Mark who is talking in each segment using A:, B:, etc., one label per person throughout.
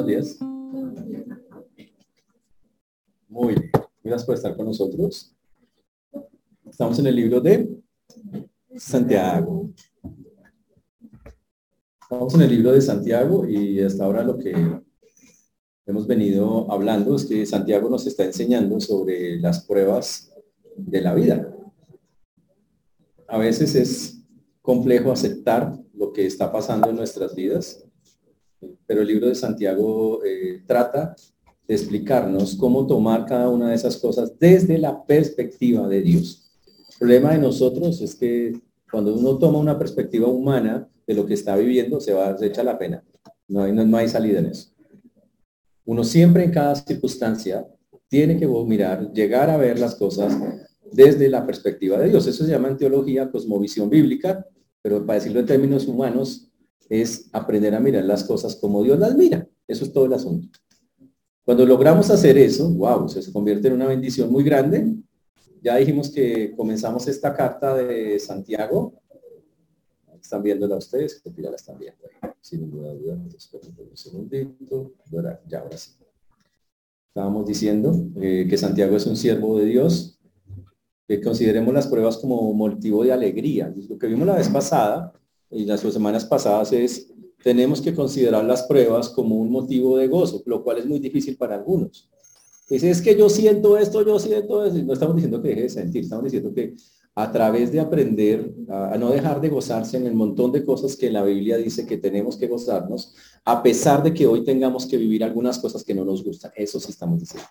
A: Buenos días. Muy bien. Gracias por estar con nosotros. Estamos en el libro de Santiago. Estamos en el libro de Santiago y hasta ahora lo que hemos venido hablando es que Santiago nos está enseñando sobre las pruebas de la vida. A veces es complejo aceptar lo que está pasando en nuestras vidas, pero el libro de Santiago eh, trata de explicarnos cómo tomar cada una de esas cosas desde la perspectiva de Dios. El problema de nosotros es que cuando uno toma una perspectiva humana de lo que está viviendo, se va, se echa la pena. No hay, no hay salida en eso. Uno siempre en cada circunstancia tiene que mirar, llegar a ver las cosas desde la perspectiva de Dios. Eso se llama en teología cosmovisión bíblica, pero para decirlo en términos humanos, es aprender a mirar las cosas como Dios las mira. Eso es todo el asunto. Cuando logramos hacer eso, wow, se convierte en una bendición muy grande. Ya dijimos que comenzamos esta carta de Santiago. Están viéndola ustedes, ya la están viendo. Sin ninguna duda, un segundito. ya, ahora sí. Estábamos diciendo eh, que Santiago es un siervo de Dios, que consideremos las pruebas como motivo de alegría. Lo que vimos la vez pasada y las semanas pasadas es, tenemos que considerar las pruebas como un motivo de gozo, lo cual es muy difícil para algunos. Dice, es que yo siento esto, yo siento eso. No estamos diciendo que deje de sentir, estamos diciendo que a través de aprender a, no dejar de gozarse en el montón de cosas que la Biblia dice que tenemos que gozarnos, a pesar de que hoy tengamos que vivir algunas cosas que no nos gustan. Eso sí estamos diciendo.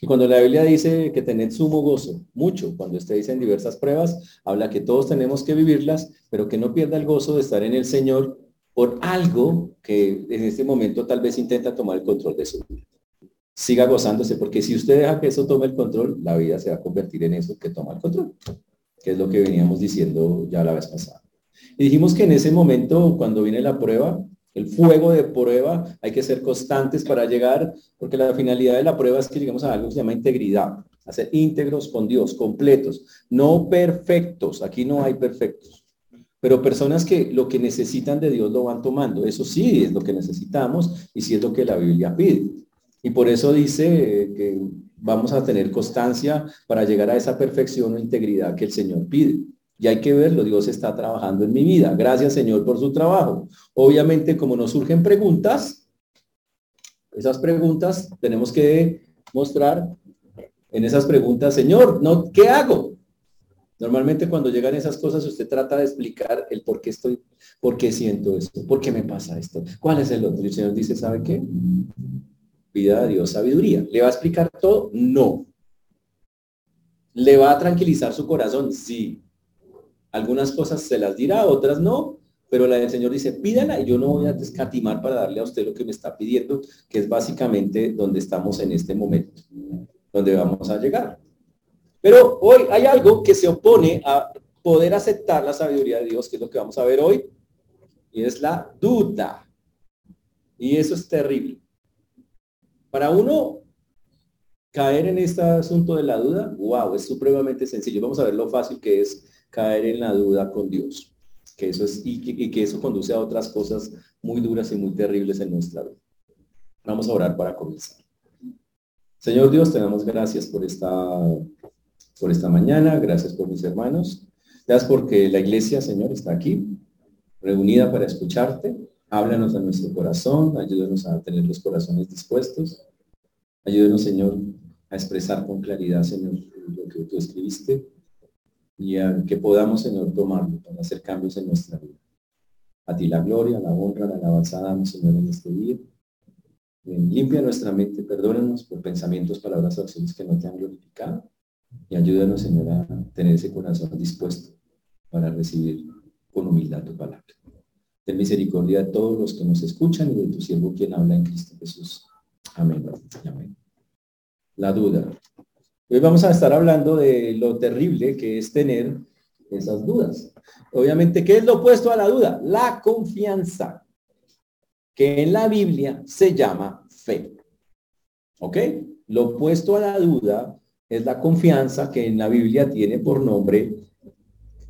A: Y cuando la Biblia dice que tened sumo gozo, mucho, cuando usted dice en diversas pruebas, habla que todos tenemos que vivirlas, pero que no pierda el gozo de estar en el Señor por algo que en este momento tal vez intenta tomar el control de su vida. Siga gozándose, porque si usted deja que eso tome el control, la vida se va a convertir en eso que toma el control, que es lo que veníamos diciendo ya la vez pasada. Y dijimos que en ese momento, cuando viene la prueba, el fuego de prueba, hay que ser constantes para llegar, porque la finalidad de la prueba es que lleguemos a algo que se llama integridad, a ser íntegros con Dios, completos, no perfectos, aquí no hay perfectos, pero personas que lo que necesitan de Dios lo van tomando, eso sí es lo que necesitamos y sí es lo que la Biblia pide. Y por eso dice que vamos a tener constancia para llegar a esa perfección o integridad que el Señor pide. Y hay que verlo, Dios está trabajando en mi vida. Gracias Señor por su trabajo. Obviamente como nos surgen preguntas, esas preguntas tenemos que mostrar en esas preguntas, Señor, no, ¿qué hago? Normalmente cuando llegan esas cosas usted trata de explicar el por qué estoy, por qué siento esto, por qué me pasa esto, cuál es el otro. Y el Señor dice, ¿sabe qué? Pida a Dios sabiduría. ¿Le va a explicar todo? No. ¿Le va a tranquilizar su corazón? Sí. Algunas cosas se las dirá, otras no, pero la del Señor dice, pídala y yo no voy a descatimar para darle a usted lo que me está pidiendo, que es básicamente donde estamos en este momento, donde vamos a llegar. Pero hoy hay algo que se opone a poder aceptar la sabiduría de Dios, que es lo que vamos a ver hoy, y es la duda. Y eso es terrible. Para uno caer en este asunto de la duda, wow, es supremamente sencillo. Vamos a ver lo fácil que es caer en la duda con Dios. Que eso es, y, que, eso conduce a otras cosas muy duras y muy terribles en nuestra vida. Vamos a orar para comenzar. Señor Dios, te damos gracias por esta, por esta mañana, gracias por mis hermanos. Gracias porque la iglesia, Señor, está aquí, reunida para escucharte. Háblanos a nuestro corazón, ayúdanos a tener los corazones dispuestos. Ayúdanos, Señor, a expresar con claridad, Señor, lo que tú escribiste y a que podamos, Señor, tomarlo para hacer cambios en nuestra vida. A ti la gloria, la honra, la alabanza damos, Señor, en este día. Limpia nuestra mente, perdónanos por pensamientos, palabras acciones que no te han glorificado y ayúdanos, Señor, a tener ese corazón dispuesto para recibir con humildad tu palabra. Ten misericordia de todos los que nos escuchan y de tu siervo quien habla en Cristo Jesús. Amén. Amén. La duda. Hoy vamos a estar hablando de lo terrible que es tener esas dudas. Obviamente, ¿qué es lo opuesto a la duda? La confianza, que en la Biblia se llama fe. ¿Ok? Lo opuesto a la duda es la confianza que en la Biblia tiene por nombre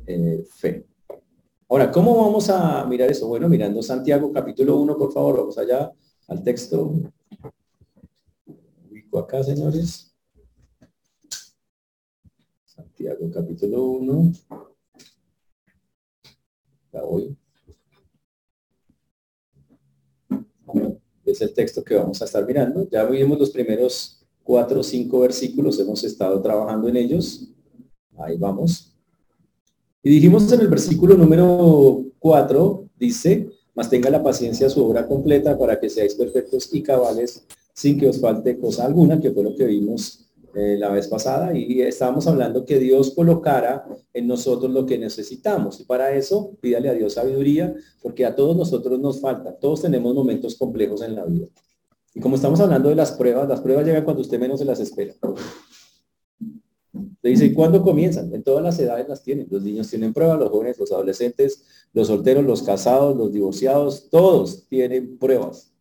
A: eh, fe. Ahora, ¿cómo vamos a mirar eso? Bueno, mirando Santiago capítulo 1, por favor, vamos allá al texto. Ubico acá, señores. Capítulo 1. La voy. Es el texto que vamos a estar mirando. Ya vimos los primeros cuatro o cinco versículos, hemos estado trabajando en ellos. Ahí vamos. Y dijimos en el versículo número 4, dice, mas tenga la paciencia su obra completa para que seáis perfectos y cabales sin que os falte cosa alguna, que fue lo que vimos eh, la vez pasada. Y estábamos hablando que Dios colocara en nosotros lo que necesitamos. Y para eso, pídale a Dios sabiduría, porque a todos nosotros nos falta. Todos tenemos momentos complejos en la vida. Y como estamos hablando de las pruebas, las pruebas llegan cuando usted menos se las espera. Le dice, ¿y cuándo comienzan? En todas las edades las tienen. Los niños tienen pruebas, los jóvenes, los adolescentes, los solteros, los casados, los divorciados, todos tienen pruebas.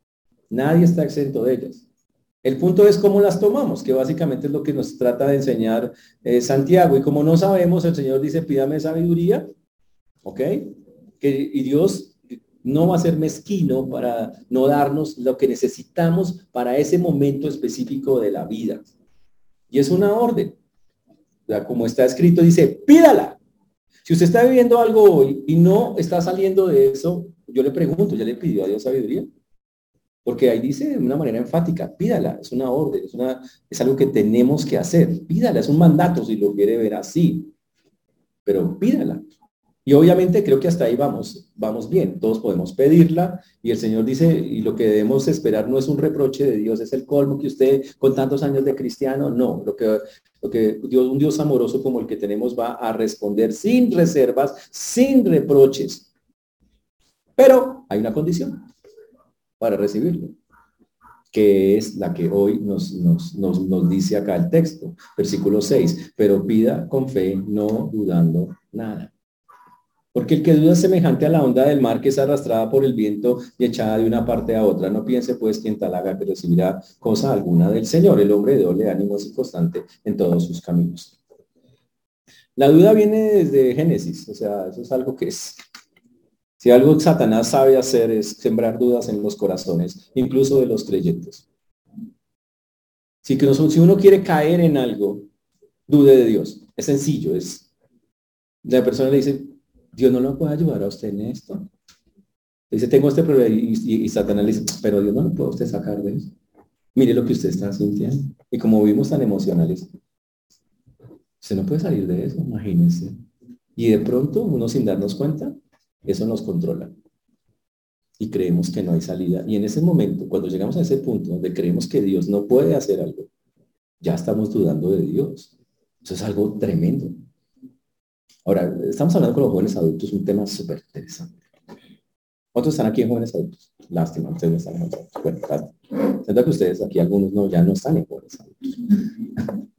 A: Nadie está exento de ellas. El punto es cómo las tomamos, que básicamente es lo que nos trata de enseñar eh, Santiago. Y como no sabemos, el Señor dice, pídame sabiduría, ¿ok? Que, y Dios no va a ser mezquino para no darnos lo que necesitamos para ese momento específico de la vida. Y es una orden como está escrito, dice, pídala. Si usted está viviendo algo hoy y no está saliendo de eso, yo le pregunto, ¿ya le pidió a Dios sabiduría? Porque ahí dice de una manera enfática, pídala, es una orden, es, una, es algo que tenemos que hacer. Pídala, es un mandato si lo quiere ver así. Pero pídala. Y obviamente creo que hasta ahí vamos, vamos bien, todos podemos pedirla y el Señor dice, y lo que debemos esperar no es un reproche de Dios, es el colmo que usted con tantos años de cristiano, no, lo que, lo que Dios, un Dios amoroso como el que tenemos va a responder sin reservas, sin reproches. Pero hay una condición para recibirlo, que es la que hoy nos, nos, nos, nos dice acá el texto, versículo 6, pero pida con fe, no dudando nada. Porque el que duda es semejante a la onda del mar que es arrastrada por el viento y echada de una parte a otra. No piense pues quien tal haga que recibirá cosa alguna del Señor. El hombre de doble ánimo es constante en todos sus caminos. La duda viene desde Génesis, o sea, eso es algo que es. Si algo Satanás sabe hacer es sembrar dudas en los corazones, incluso de los creyentes. Si, si uno quiere caer en algo, dude de Dios. Es sencillo, es... La persona le dice, Dios no lo puede ayudar a usted en esto. Dice, tengo este problema y, Satanás le dice, pero Dios no lo puede usted sacar de eso. Mire lo que usted está sintiendo. Y como vimos tan emocionales, usted no puede salir de eso, imagínense. Y de pronto, uno sin darnos cuenta, eso nos controla. Y creemos que no hay salida. Y en ese momento, cuando llegamos a ese punto donde creemos que Dios no puede hacer algo, ya estamos dudando de Dios. Eso es algo tremendo. Ahora, estamos hablando con los jóvenes adultos, un tema súper interesante. ¿Cuántos están aquí en jóvenes adultos? Lástima, ustedes están en jóvenes. Bueno, siento que ustedes aquí, algunos no, ya no están en jóvenes adultos.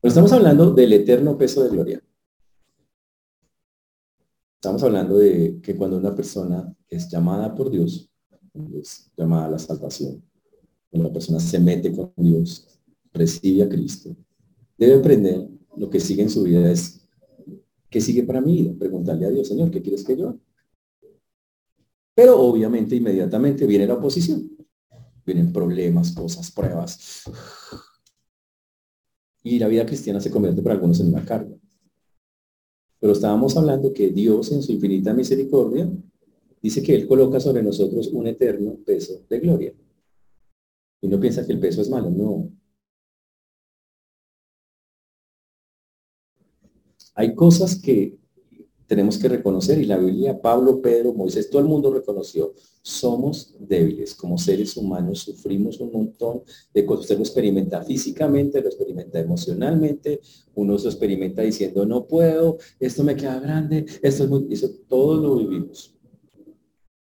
A: Pero estamos hablando del eterno peso de gloria. Estamos hablando de que cuando una persona es llamada por Dios, es llamada a la salvación, cuando una persona se mete con Dios, recibe a Cristo, debe aprender lo que sigue en su vida es, ¿qué sigue para mí? Preguntarle a Dios, Señor, ¿qué quieres que yo Pero obviamente inmediatamente viene la oposición. Vienen problemas, cosas, pruebas. Y la vida cristiana se convierte para algunos en una carga. Pero estábamos hablando que Dios en su infinita misericordia dice que Él coloca sobre nosotros un eterno peso de gloria. Y no piensa que el peso es malo, no. Hay cosas que tenemos que reconocer y la Biblia, Pablo, Pedro, Moisés, todo el mundo reconoció, somos débiles como seres humanos, sufrimos un montón de cosas. Usted lo experimenta físicamente, lo experimenta emocionalmente, uno se experimenta diciendo no puedo, esto me queda grande, esto es muy, eso todo lo vivimos.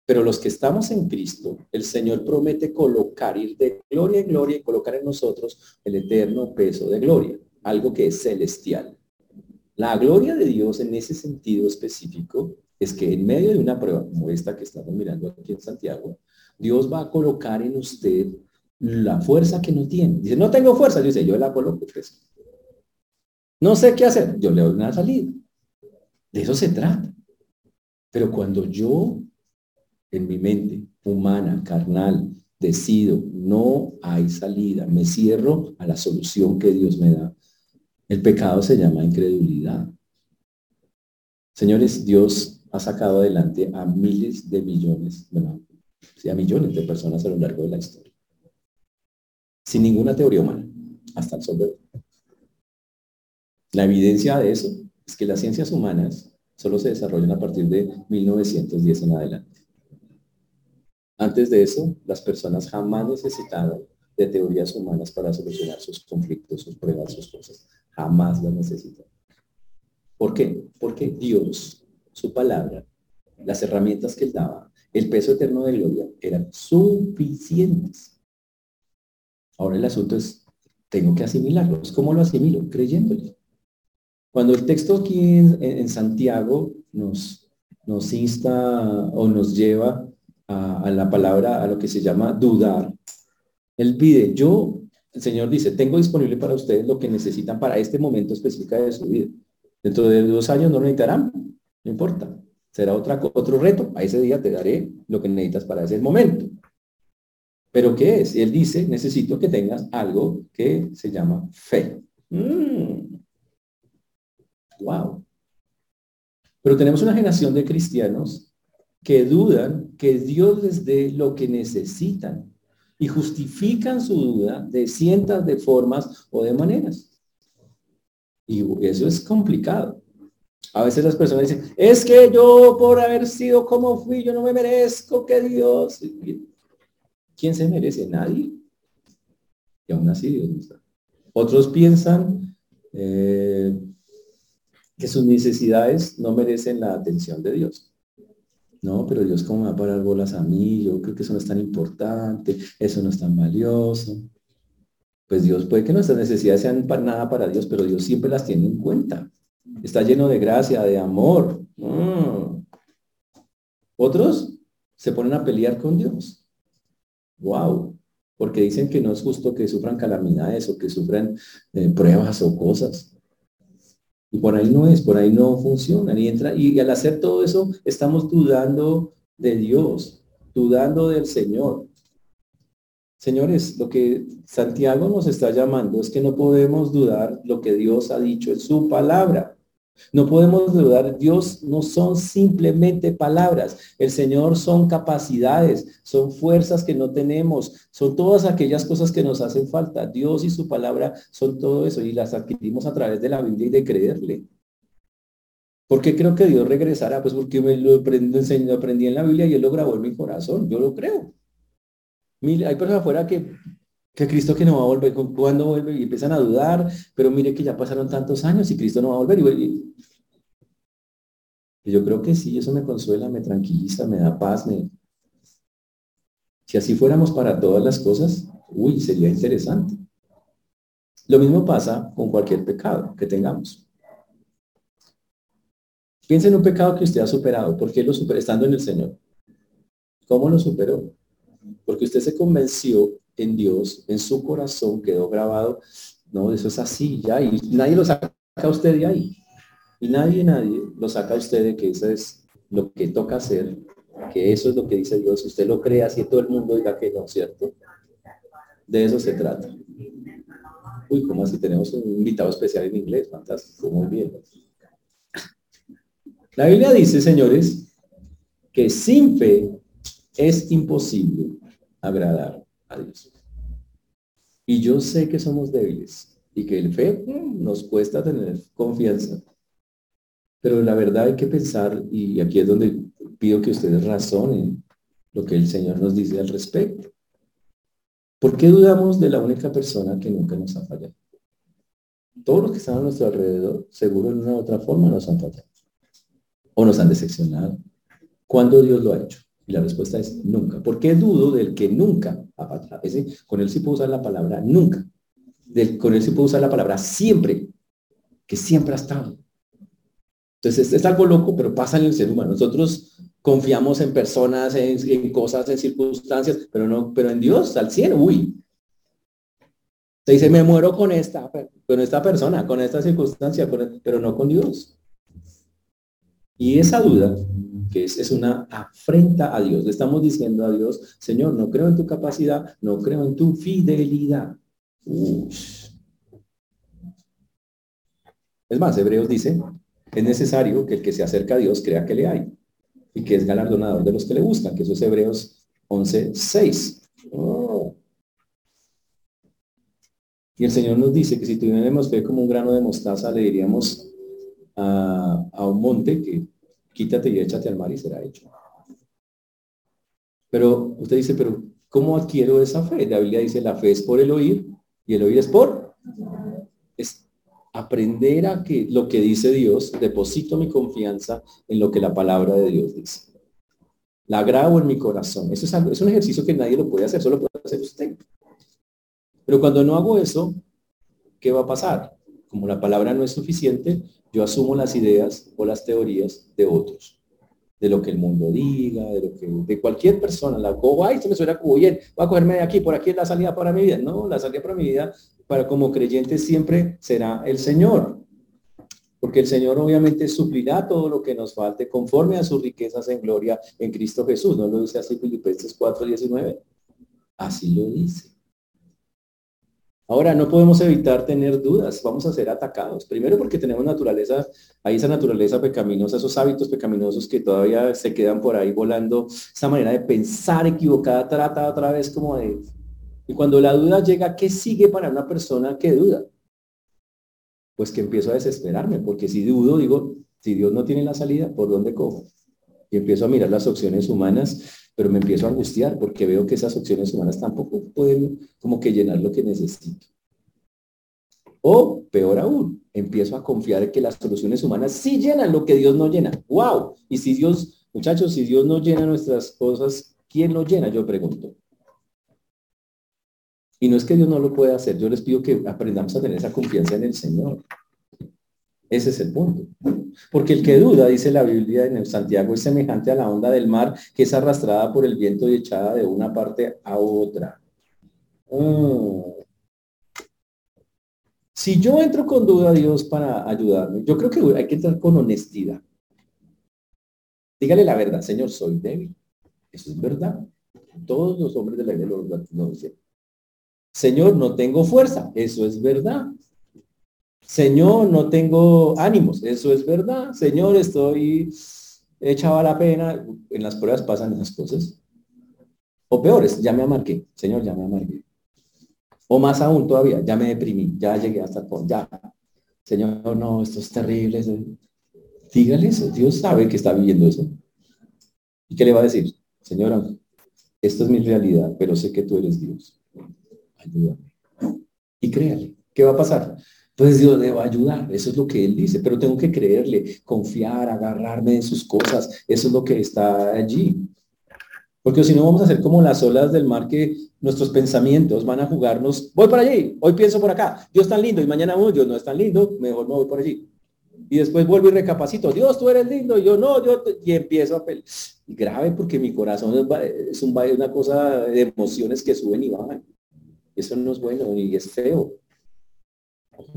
A: Pero los que estamos en Cristo, el Señor promete colocar, ir de gloria en gloria y colocar en nosotros el eterno peso de gloria, algo que es celestial. La gloria de Dios en ese sentido específico es que en medio de una prueba como esta que estamos mirando aquí en Santiago, Dios va a colocar en usted la fuerza que no tiene. Dice, no tengo fuerza, dice, yo la coloco. Pues. No sé qué hacer, yo le doy una salida. De eso se trata. Pero cuando yo en mi mente humana, carnal, decido, no hay salida, me cierro a la solución que Dios me da. El pecado se llama incredulidad. Señores, Dios ha sacado adelante a miles de millones, bueno, a millones de personas a lo largo de la historia. Sin ninguna teoría humana, hasta el sol La evidencia de eso es que las ciencias humanas solo se desarrollan a partir de 1910 en adelante. Antes de eso, las personas jamás necesitaron de teorías humanas para solucionar sus conflictos, sus pruebas, sus cosas. Jamás las necesitaron. ¿Por qué? Porque Dios, su palabra, las herramientas que él daba, el peso eterno de gloria eran suficientes. Ahora el asunto es, tengo que asimilarlos. ¿Cómo lo asimilo? Creyéndole. Cuando el texto aquí en, Santiago nos, nos insta o nos lleva a, la palabra, a lo que se llama dudar, él pide, yo, el Señor dice, tengo disponible para ustedes lo que necesitan para este momento específico de su vida. Dentro de dos años no lo necesitarán, no importa. Será otra, otro reto. A ese día te daré lo que necesitas para ese momento. Pero ¿qué es? Él dice, necesito que tengas algo que se llama fe. Wow. Mm. Pero tenemos una generación de cristianos que dudan que Dios les dé lo que necesitan y justifican su duda de cientos de formas o de maneras. Y eso es complicado. A veces las personas dicen, es que yo por haber sido como fui, yo no me merezco que Dios... ¿Quién se merece? Nadie. Y aún así Dios no está. Otros piensan eh, que sus necesidades no merecen la atención de Dios. No, pero Dios cómo me va a parar bolas a mí, yo creo que eso no es tan importante, eso no es tan valioso. Pues Dios puede que nuestras necesidades sean para nada para Dios, pero Dios siempre las tiene en cuenta. Está lleno de gracia, de amor. Mm. Otros se ponen a pelear con Dios. Wow. Porque dicen que no es justo que sufran calamidades o que sufran eh, pruebas o cosas. Y por ahí no es, por ahí no funciona. Y, entra, y al hacer todo eso, estamos dudando de Dios, dudando del Señor. Señores, lo que Santiago nos está llamando es que no podemos dudar lo que Dios ha dicho en su palabra. No podemos dudar, Dios no son simplemente palabras, el Señor son capacidades, son fuerzas que no tenemos, son todas aquellas cosas que nos hacen falta. Dios y su palabra son todo eso y las adquirimos a través de la Biblia y de creerle. ¿Por qué creo que Dios regresará? Pues porque me lo aprendí, aprendí en la Biblia y Él lo grabó en mi corazón, yo lo creo. Hay personas afuera que que Cristo que no va a volver, ¿cuándo vuelve? Y empiezan a dudar, pero mire que ya pasaron tantos años y Cristo no va a volver. Y, yo creo que sí, eso me consuela, me tranquiliza, me da paz. Si así fuéramos para todas las cosas, uy, sería interesante. Lo mismo pasa con cualquier pecado que tengamos. Piensa en un pecado que usted ha superado. ¿Por qué lo superó estando en el Señor? ¿Cómo lo superó? Porque usted se convenció en Dios, en su corazón quedó grabado, no, eso es así ya, y nadie lo saca a usted de ahí. Y nadie, nadie lo saca a usted de que eso es lo que toca hacer, que eso es lo que dice Dios. Usted lo crea así todo el mundo diga que no, ¿cierto? De eso se trata. Uy, como así tenemos un invitado especial en inglés, fantástico, muy bien. La Biblia dice, señores, que sin fe es imposible agradar a. Y yo sé que somos débiles y que el fe mm, nos cuesta tener confianza. Pero la verdad hay que pensar, y aquí es donde pido que ustedes razonen lo que el Señor nos dice al respecto. ¿Por qué dudamos de la única persona que nunca nos ha fallado? Todos los que están a nuestro alrededor, seguro en una u otra forma nos han fallado. O nos han decepcionado. ¿Cuándo Dios lo ha hecho? Y la respuesta es nunca. ¿Por qué dudo del que nunca con él sí puedo usar la palabra nunca. Del, con él sí puedo usar la palabra siempre, que siempre ha estado. Entonces, es, algo loco, pero pasa en el ser humano. Nosotros confiamos en personas, en, cosas, en circunstancias, pero no, pero en Dios, al cielo, uy. Se dice, me muero con esta, con esta persona, con esta circunstancia, pero no con Dios. Y esa duda, que es, una afrenta a Dios, le estamos diciendo a Dios, Señor, no creo en tu capacidad, no creo en tu fidelidad. Es más, Hebreos dice, es necesario que el que se acerca a Dios crea que le hay y que es galardonador de los que le buscan, que eso es Hebreos 11, 6. Y el Señor nos dice que si tuviéramos fe como un grano de mostaza, le diríamos a, un monte que quítate y échate al mar y será hecho. Pero usted dice, pero ¿cómo adquiero esa fe? La Biblia dice, la fe es por el oír y el oír es por... Es aprender a que lo que dice Dios, deposito mi confianza en lo que la palabra de Dios dice. La grabo en mi corazón. Eso es, algo, es un ejercicio que nadie lo puede hacer, solo puede hacer usted. Pero cuando no hago eso, ¿qué va a pasar? Como la palabra no es suficiente, yo asumo las ideas o las teorías de otros, de lo que el mundo diga, de lo que de cualquier persona. La cojo, ay, se me suena como bien, voy a cogerme de aquí, por aquí es la salida para mi vida. No, la salida para mi vida, para como creyente siempre será el Señor. Porque el Señor obviamente suplirá todo lo que nos falte conforme a sus riquezas en gloria en Cristo Jesús. ¿No lo dice así Filipenses 4, 19? Así lo dice. Ahora, no podemos evitar tener dudas, vamos a ser atacados. Primero porque tenemos naturaleza, hay esa naturaleza pecaminosa, esos hábitos pecaminosos que todavía se quedan por ahí volando, esa manera de pensar equivocada, trata otra vez como de... Y cuando la duda llega, ¿qué sigue para una persona que duda? Pues que empiezo a desesperarme, porque si dudo, digo, si Dios no tiene la salida, ¿por dónde cojo? Y empiezo a mirar las opciones humanas pero me empiezo a angustiar porque veo que esas opciones humanas tampoco pueden como que llenar lo que necesito. O peor aún, empiezo a confiar que las soluciones humanas sí llenan lo que Dios no llena. ¡Wow! Y si Dios, muchachos, si Dios no llena nuestras cosas, ¿quién lo llena? Yo pregunto. Y no es que Dios no lo pueda hacer, yo les pido que aprendamos a tener esa confianza en el Señor. Ese es el punto. Porque el que duda, dice la Biblia en el Santiago, es semejante a la onda del mar que es arrastrada por el viento y echada de una parte a otra. Mm. Si yo entro con duda a Dios para ayudarme, yo creo que hay que entrar con honestidad. Dígale la verdad, Señor, soy débil. Eso es verdad. Todos los hombres de la Biblia lo dicen. Señor, no tengo fuerza. Eso es verdad. Señor, no tengo ánimos, eso es verdad. Señor, estoy echado a la pena. En las pruebas pasan esas cosas. O peores, ya me amarqué. Señor, ya me amargué. O más aún todavía, ya me deprimí, ya llegué hasta el fondo, ya. Señor, no, esto es terrible. Dígale eso, Dios sabe que está viviendo eso. ¿Y qué le va a decir? Señora, esto es mi realidad, pero sé que tú eres Dios. Ayúdame. Y créale, ¿qué va a pasar? Entonces Dios le va a ayudar, eso es lo que Él dice, pero tengo que creerle, confiar, agarrarme de sus cosas, eso es lo que está allí. Porque si no vamos a ser como las olas del mar que nuestros pensamientos van a jugarnos, voy para allí, hoy pienso por acá, Dios tan lindo y mañana oh, Dios no es tan lindo, mejor me voy por allí. Y después vuelvo y recapacito, Dios tú eres lindo, y yo no, yo y empiezo a y grave porque mi corazón es, un, una cosa de emociones que suben y bajan. Eso no es bueno y es feo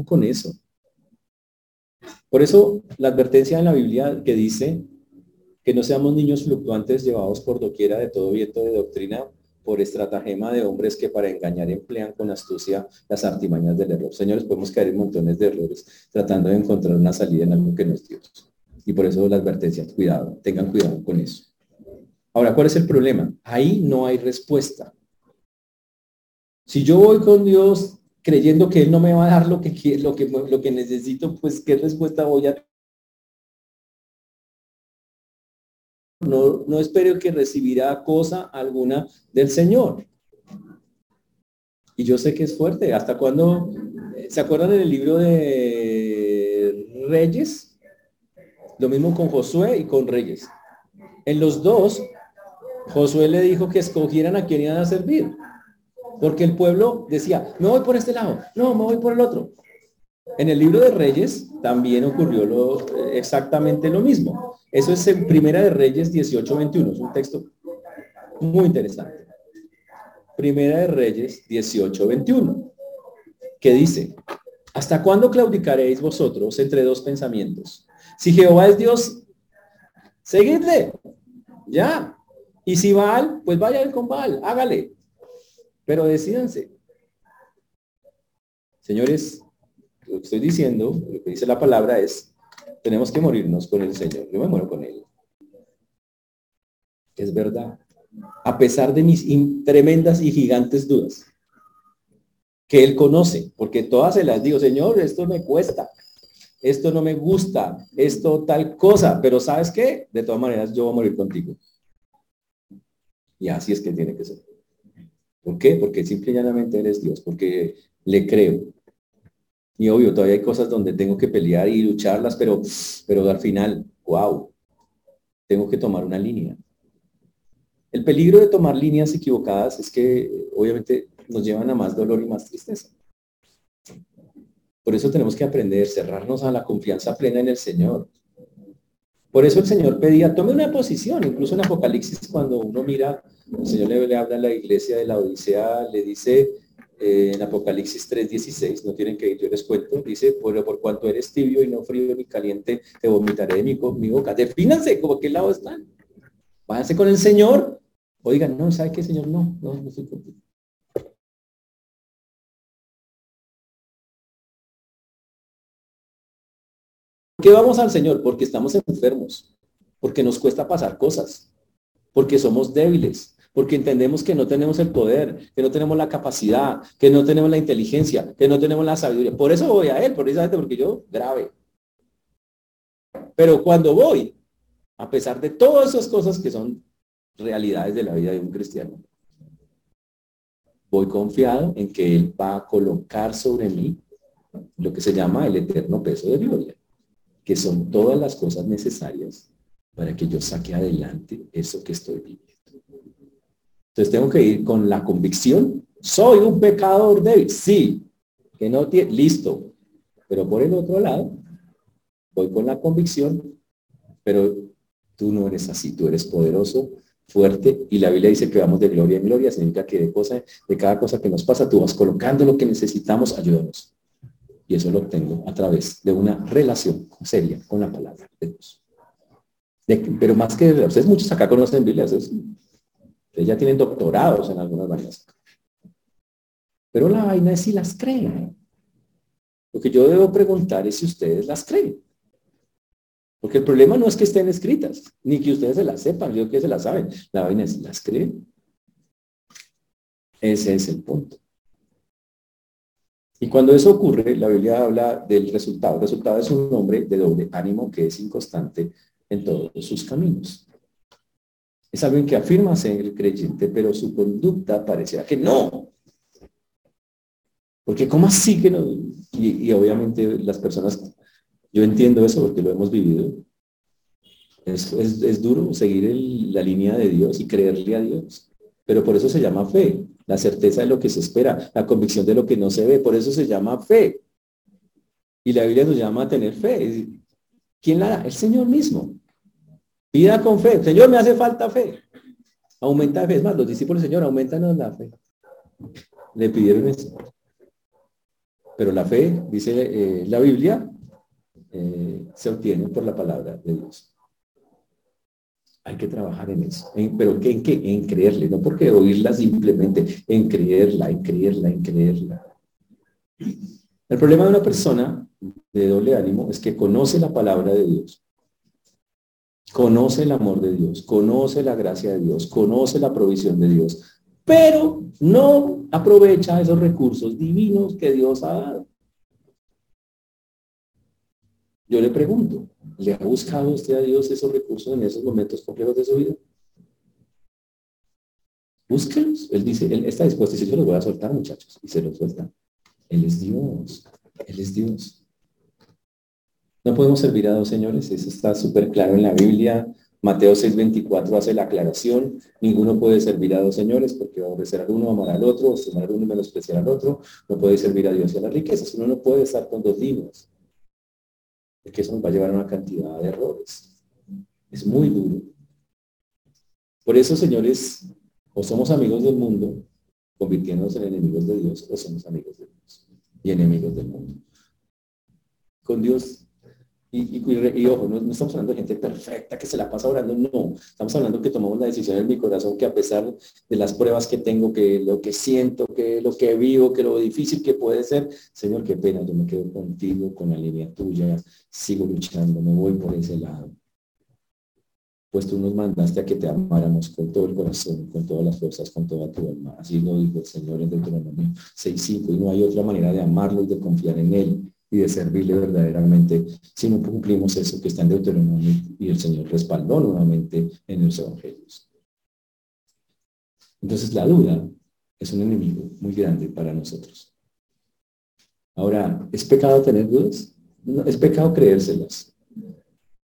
A: con eso. Por eso la advertencia en la Biblia que dice que no seamos niños fluctuantes llevados por doquiera de todo viento de doctrina por estratagema de hombres que para engañar emplean con astucia las artimañas del error. Señores, podemos caer en montones de errores tratando de encontrar una salida en algo que no es Dios. Y por eso la advertencia, cuidado, tengan cuidado con eso. Ahora, ¿cuál es el problema? Ahí no hay respuesta. Si yo voy con Dios creyendo que él no me va a dar lo que, lo que, lo que necesito, pues qué respuesta voy a no, no espero que recibirá cosa alguna del Señor. Y yo sé que es fuerte. ¿Hasta cuando ¿Se acuerdan en el libro de Reyes? Lo mismo con Josué y con Reyes. En los dos, Josué le dijo que escogieran a quien iban a servir. Porque el pueblo decía, me voy por este lado, no, me voy por el otro. En el libro de Reyes también ocurrió lo, exactamente lo mismo. Eso es en Primera de Reyes 18:21. Es un texto muy interesante. Primera de Reyes 18:21. Que dice, ¿hasta cuándo claudicaréis vosotros entre dos pensamientos? Si Jehová es Dios, Seguidle. Ya. Y si Baal, pues vaya con Baal, hágale. Pero decídanse. Señores, lo que estoy diciendo, lo que dice la palabra es, tenemos que morirnos con el Señor. Yo me muero con Él. Es verdad. A pesar de mis tremendas y gigantes dudas, que Él conoce, porque todas se las digo, Señor, esto me cuesta, esto no me gusta, esto tal cosa, pero ¿sabes qué? De todas maneras, yo voy a morir contigo. Y así es que tiene que ser. ¿Por qué? Porque simple y llanamente eres Dios, porque le creo, y obvio, todavía hay cosas donde tengo que pelear y lucharlas, pero, pero al final, wow, tengo que tomar una línea. El peligro de tomar líneas equivocadas es que obviamente nos llevan a más dolor y más tristeza. Por eso tenemos que aprender, cerrarnos a la confianza plena en el Señor. Por eso el Señor pedía, tome una posición, incluso en Apocalipsis cuando uno mira, el Señor le, habla a la iglesia de la Odisea, le dice, eh, en Apocalipsis 3:16, no tienen que ir, yo les cuento, dice, por, por cuanto eres tibio y no frío ni caliente, te vomitaré de mi, mi boca. Defínanse como qué lado están. Váyanse con el Señor. Oigan, no, ¿sabe qué, Señor? No, no, no estoy contigo. ¿Por qué vamos al Señor? Porque estamos enfermos, porque nos cuesta pasar cosas, porque somos débiles, porque entendemos que no tenemos el poder, que no tenemos la capacidad, que no tenemos la inteligencia, que no tenemos la sabiduría. Por eso voy a Él, precisamente porque yo grave. Pero cuando voy, a pesar de todas esas cosas que son realidades de la vida de un cristiano, voy confiado en que Él va a colocar sobre mí lo que se llama el eterno peso de gloria, que son todas las cosas necesarias para que yo saque adelante eso que estoy viviendo. Entonces tengo que ir con la convicción. Soy un pecador débil. Sí, que no tiene, listo. Pero por el otro lado, voy con la convicción, pero tú no eres así, tú eres poderoso, fuerte, y la Biblia dice que vamos de gloria en gloria, significa que de, cosa, de cada cosa que nos pasa, tú vas colocando lo que necesitamos, ayúdanos. Y eso lo obtengo a través de una relación seria con la palabra de Dios. pero más que ustedes muchos acá conocen Biblia, ya tienen doctorados en algunas vainas. Pero la vaina es si las creen. Lo que yo debo preguntar es si ustedes las creen. Porque el problema no es que estén escritas, ni que ustedes se las sepan, yo que se las saben. La vaina es si las creen. Ese es el punto. Y cuando eso ocurre, la Biblia habla del resultado. El resultado es un hombre de doble ánimo que es inconstante en todos sus caminos. Es alguien que afirma ser creyente, pero su conducta parecía que no. Porque ¿cómo así que no? Y, obviamente las personas, yo entiendo eso porque lo hemos vivido. Es, duro seguir la línea de Dios y creerle a Dios. Pero por eso se llama fe, la certeza de lo que se espera, la convicción de lo que no se ve. Por eso se llama fe. Y la Biblia nos llama a tener fe. ¿Quién la da? El Señor mismo. Pida con fe. Señor, me hace falta fe. Aumenta fe. Es más, los discípulos, Señor, aumentanos la fe. Le pidieron eso. Pero la fe, dice eh, la Biblia, eh, se obtiene por la palabra de Dios. Hay que trabajar en eso. pero ¿en qué? En creerle, no porque oírla simplemente, en creerla, en creerla, en creerla. El problema de una persona de doble ánimo es que conoce la palabra de Dios, conoce el amor de Dios, conoce la gracia de Dios, conoce la provisión de Dios, pero no aprovecha esos recursos divinos que Dios ha dado. Yo le pregunto, ¿le ha buscado usted a Dios esos recursos en esos momentos complejos de su vida? Búsquelos. Él dice, él está dispuesto y dice, yo los voy a soltar, muchachos. Y se los suelta. Él es Dios. Él es Dios. No podemos servir a dos señores, eso está súper claro en la Biblia. Mateo 6:24 hace la aclaración, ninguno puede servir a dos señores porque va a obedecer al uno, amar al otro, estimar al uno y menospreciar al otro, no puede servir a Dios y a las riquezas, uno no puede estar con dos libros, porque eso nos va a llevar a una cantidad de errores. Es muy duro. Por eso, señores, o somos amigos del mundo, convirtiéndonos en enemigos de Dios, o somos amigos de Dios y enemigos del mundo. Con Dios Y, ojo, no, estamos hablando de gente perfecta que se la pasa orando, no. Estamos hablando que tomamos la decisión en mi corazón que a pesar de las pruebas que tengo, que lo que siento, que lo que vivo, que lo difícil que puede ser, Señor, qué pena, yo me quedo contigo, con la línea tuya, sigo luchando, me voy por ese lado. Pues tú nos mandaste a que te amáramos con todo el corazón, con todas las fuerzas, con toda tu alma. Así lo dijo el Señor en Deuteronomio 6.5. Y no hay otra manera de amarlo y de confiar en Él y de servirle verdaderamente si no cumplimos eso que está en Deuteronomio y el Señor respaldó nuevamente en los evangelios. Entonces la duda es un enemigo muy grande para nosotros. Ahora, ¿es pecado tener dudas? Es pecado creérselas.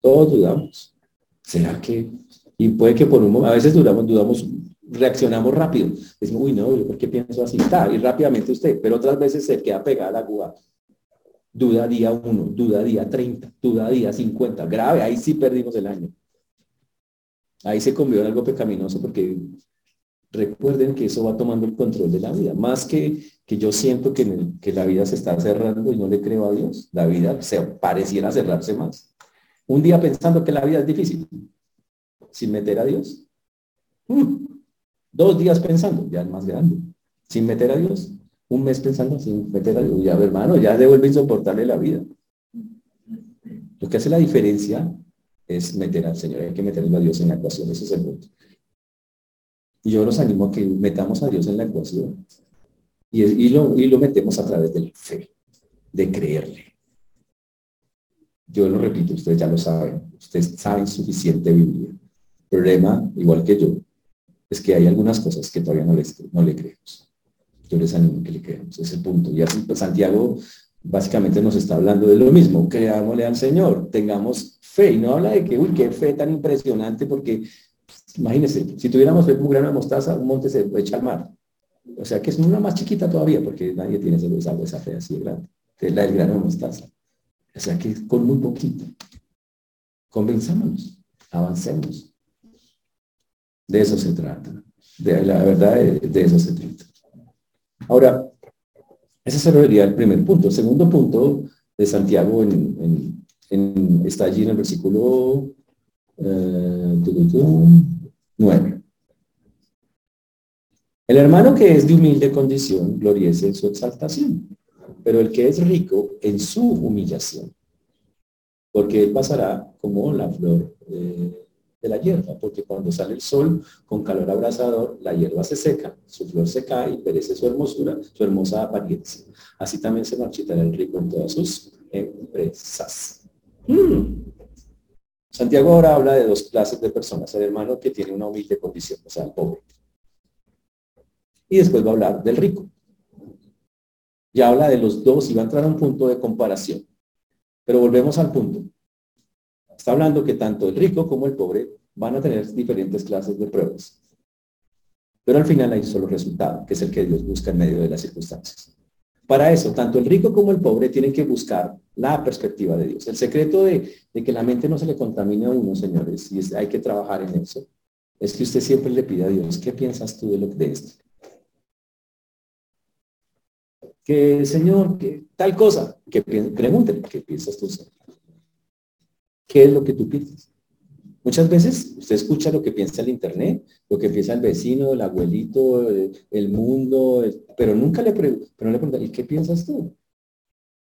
A: Todos dudamos. ¿Será que? Y puede que por un momento, a veces dudamos, dudamos, reaccionamos rápido. Decimos, uy, no, ¿por qué pienso así? Está, y rápidamente usted, pero otras veces se queda pegada la aguja duda día 1, duda día 30, duda día 50, grave, ahí sí perdimos el año. Ahí se convió en algo pecaminoso porque recuerden que eso va tomando el control de la vida. Más que, que yo siento que, que la vida se está cerrando y no le creo a Dios, la vida se pareciera cerrarse más. Un día pensando que la vida es difícil, sin meter a Dios. Mm. Dos días pensando, ya es más grande, sin meter a Dios un mes pensando sin meter a Dios. Ya, hermano, ya se vuelve insoportable la vida. Lo que hace la diferencia es meter al Señor. Hay que meterlo a Dios en la ecuación. Ese es. Y yo los animo a que metamos a Dios en la ecuación. Y, y, lo, y lo metemos a través de la fe, de creerle. Yo lo repito, ustedes ya lo saben. Ustedes saben suficiente Biblia. El problema, igual que yo, es que hay algunas cosas que todavía no, no le creemos animo que le ese punto. Y así pues, Santiago básicamente nos está hablando de lo mismo, creámosle al Señor, tengamos fe. Y no habla de que, uy, qué fe tan impresionante, porque imagínense, si tuviéramos fe un grano de mostaza, un monte se echa al mar. O sea que es una más chiquita todavía, porque nadie tiene esa, esa fe así de grande, que la del grano de mostaza. O sea que con muy poquito. Convenzámonos, avancemos. De eso se trata. De la verdad, de eso se trata. Ahora, ese sería el primer punto. El segundo punto de Santiago está allí en el versículo 9. Eh, el hermano que es de humilde condición gloriece en su exaltación, pero el que es rico en su humillación, porque él pasará como la flor de la hierba, porque cuando sale el sol con calor abrasador, la hierba se seca, su flor se cae y perece su hermosura, su hermosa apariencia. Así también se marchitará el rico en todas sus empresas. Hmm. Santiago ahora habla de dos clases de personas, el hermano que tiene una humilde condición, o sea, el pobre. Y después va a hablar del rico. Ya habla de los dos y va a entrar a un punto de comparación. Pero volvemos al punto. Está hablando que tanto el rico como el pobre van a tener diferentes clases de pruebas. Pero al final hay solo resultado, que es el que Dios busca en medio de las circunstancias. Para eso, tanto el rico como el pobre tienen que buscar la perspectiva de Dios. El secreto de, que la mente no se le contamine a uno, señores, y hay que trabajar en eso, es que usted siempre le pide a Dios, ¿qué piensas tú de lo de esto? Que, Señor, tal cosa, que pregúntele, ¿qué piensas tú? Señor? ¿Qué es lo que tú piensas? Muchas veces usted escucha lo que piensa el internet, lo que piensa el vecino, el abuelito, el, mundo, pero nunca le, pero le pregunta, ¿y qué piensas tú?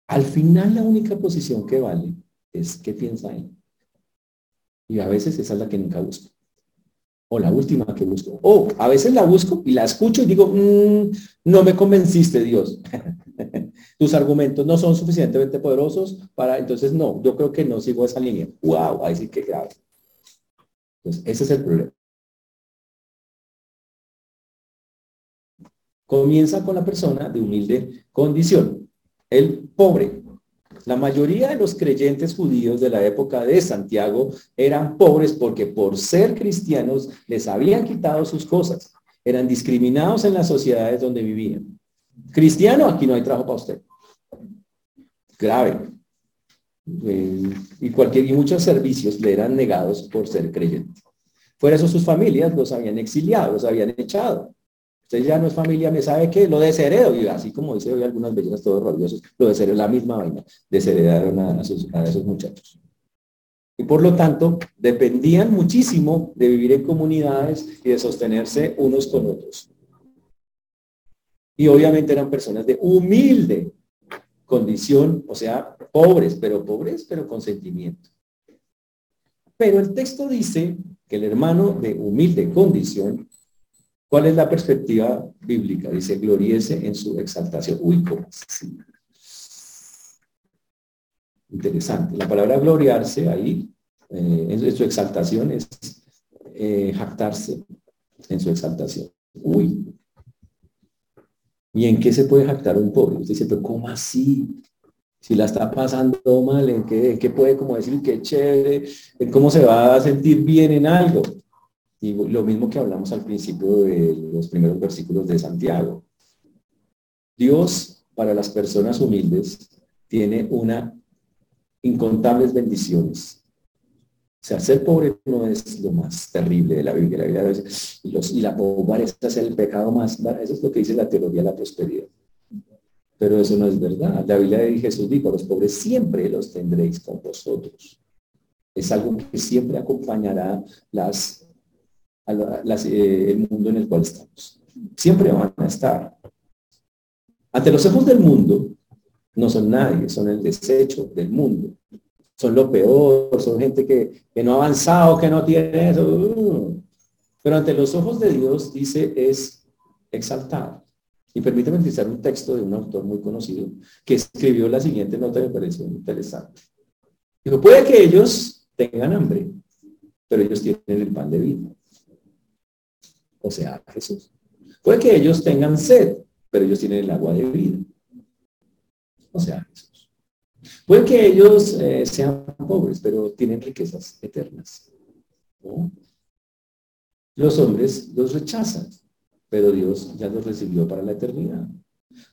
A: Al final la única posición que vale es qué piensa él. Y a veces esa es la que nunca busco. O la última que busco. O a veces la busco y la escucho y digo, mm, no me convenciste, Dios. tus argumentos no son suficientemente poderosos para, entonces no, yo creo que no sigo esa línea. Wow, ahí sí que grave. Entonces, ese es el problema. Comienza con la persona de humilde condición, el pobre. La mayoría de los creyentes judíos de la época de Santiago eran pobres porque por ser cristianos les habían quitado sus cosas. Eran discriminados en las sociedades donde vivían. Cristiano, aquí no hay trabajo para usted grave. Eh, y, cualquier, y muchos servicios le eran negados por ser creyente. Fuera eso, sus familias los habían exiliado, los habían echado. Usted ya no es familia, me sabe que lo desheredo, y así como dice hoy algunas bellas todos rabiosos, lo desheredo, la misma vaina, desheredaron a, a esos muchachos. Y por lo tanto, dependían muchísimo de vivir en comunidades y de sostenerse unos con otros. Y obviamente eran personas de humilde condición, o sea, pobres, pero pobres, pero con sentimiento. Pero el texto dice que el hermano de humilde condición, ¿cuál es la perspectiva bíblica? Dice, gloriese en su exaltación. Uy, ¿cómo? Interesante. La palabra gloriarse ahí, eh, en su exaltación, es eh, jactarse en su exaltación. Uy. ¿Y en qué se puede jactar un pobre? Usted dice, pero ¿cómo así? Si la está pasando mal, ¿en qué, qué puede como decir qué chévere? ¿En cómo se va a sentir bien en algo? Y lo mismo que hablamos al principio de los primeros versículos de Santiago. Dios para las personas humildes tiene una incontables bendiciones. O sea, ser pobre no es lo más terrible de la Biblia. La Biblia los, y la pobreza es el pecado más. Eso es lo que dice la teoría de la prosperidad. Pero eso no es verdad. La Biblia de Jesús dijo, los pobres siempre los tendréis con vosotros. Es algo que siempre acompañará las, las eh, el mundo en el cual estamos. Siempre van a estar. Ante los ojos del mundo, no son nadie, son el desecho del mundo. Son lo peor, son gente que, no ha avanzado, que no tiene eso. Pero ante los ojos de Dios, dice, es exaltado. Y permítame utilizar un texto de un autor muy conocido que escribió la siguiente nota que me pareció interesante. Dijo, puede que ellos tengan hambre, pero ellos tienen el pan de vida. O sea, Jesús. Puede que ellos tengan sed, pero ellos tienen el agua de vida o sea Jesús. Puede que ellos eh, sean pobres, pero tienen riquezas eternas. Los hombres los rechazan, pero Dios ya los recibió para la eternidad.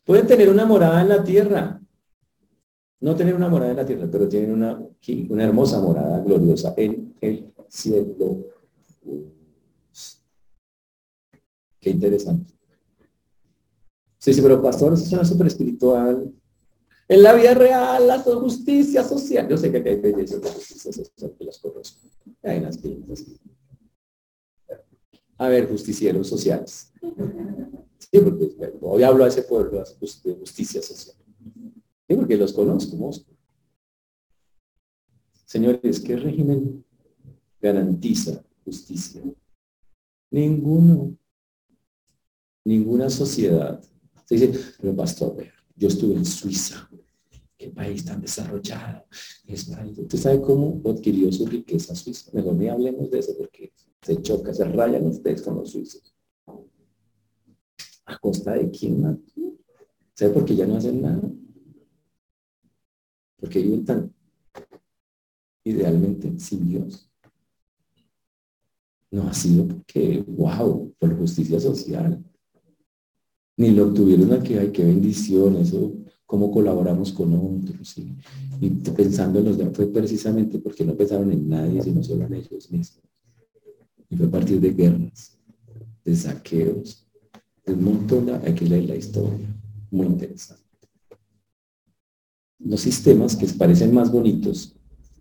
A: Pueden tener una morada en la tierra, no tener una morada en la tierra, pero tienen una, una hermosa morada gloriosa en el cielo. Qué interesante. Sí, sí, pero pastor, eso suena súper espiritual. En la vida real, la justicia social. Yo sé que hay leyes de justicia social que las conozco. Hay unas pintas. A ver, justicieros sociales. Sí, porque hoy hablo a ese pueblo de justicia social. Sí, porque los conozco, Moscú. Señores, ¿qué régimen garantiza justicia? Ninguno. Ninguna sociedad. Se dice, pero pastor, yo estuve en Suiza qué país tan desarrollado. ¿Usted sabe cómo adquirió su riqueza suiza? Mejor ni hablemos de eso porque se choca, se rayan ustedes con los suizos. ¿A costa de quién? ¿Sabe por qué ya no hacen nada? Porque viven tan idealmente sin Dios. No ha sido porque, wow, por justicia social. Ni lo obtuvieron aquí, ay, qué bendición, eso cómo colaboramos con otros. Y, pensando en los demás, fue precisamente porque no pensaron en nadie, sino solo en ellos mismos. Y fue a partir de guerras, de saqueos, de un montón de, aquí la, la historia, muy interesante. Los sistemas que parecen más bonitos,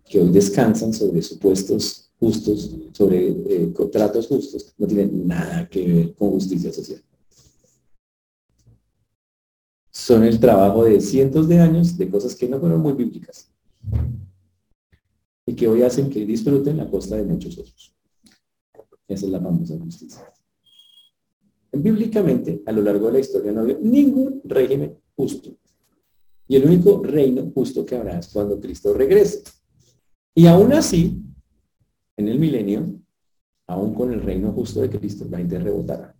A: que hoy descansan sobre supuestos justos, sobre eh, contratos justos, no tienen nada que ver con justicia social son el trabajo de cientos de años de cosas que no fueron muy bíblicas y que hoy hacen que disfruten la costa de muchos otros. Esa es la famosa justicia. Bíblicamente, a lo largo de la historia no había ningún régimen justo. Y el único reino justo que habrá es cuando Cristo regrese. Y aún así, en el milenio, aún con el reino justo de Cristo, la gente rebotará.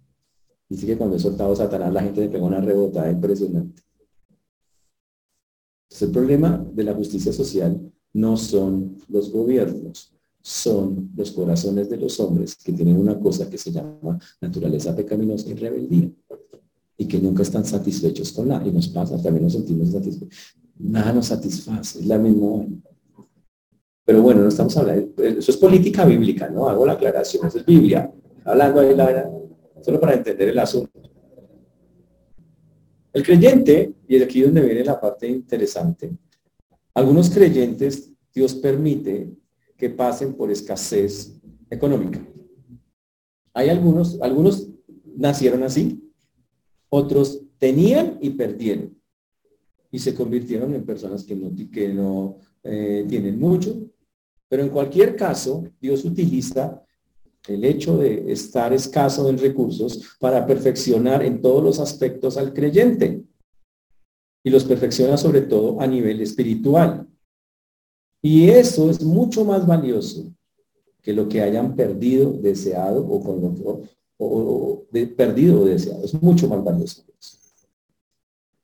A: Dice que cuando he soltado Satanás, la gente le pegó una rebotada impresionante. el problema de la justicia social no son los gobiernos, son los corazones de los hombres que tienen una cosa que se llama naturaleza pecaminosa y rebeldía y que nunca están satisfechos con la y nos pasa, también nos sentimos satisfechos. Nada nos satisface, es la misma. Pero bueno, no estamos hablando, eso es política bíblica, ¿no? Hago la aclaración, eso es Biblia. Hablando ahí la, solo para entender el asunto. El creyente, y es aquí donde viene la parte interesante, algunos creyentes Dios permite que pasen por escasez económica. Hay algunos, algunos nacieron así, otros tenían y perdieron y se convirtieron en personas que no, que no eh, tienen mucho. Pero en cualquier caso, Dios utiliza el hecho de estar escaso en recursos para perfeccionar en todos los aspectos al creyente. Y los perfecciona sobre todo a nivel espiritual. Y eso es mucho más valioso que lo que hayan perdido, deseado o con lo o, perdido o deseado. Es mucho más valioso.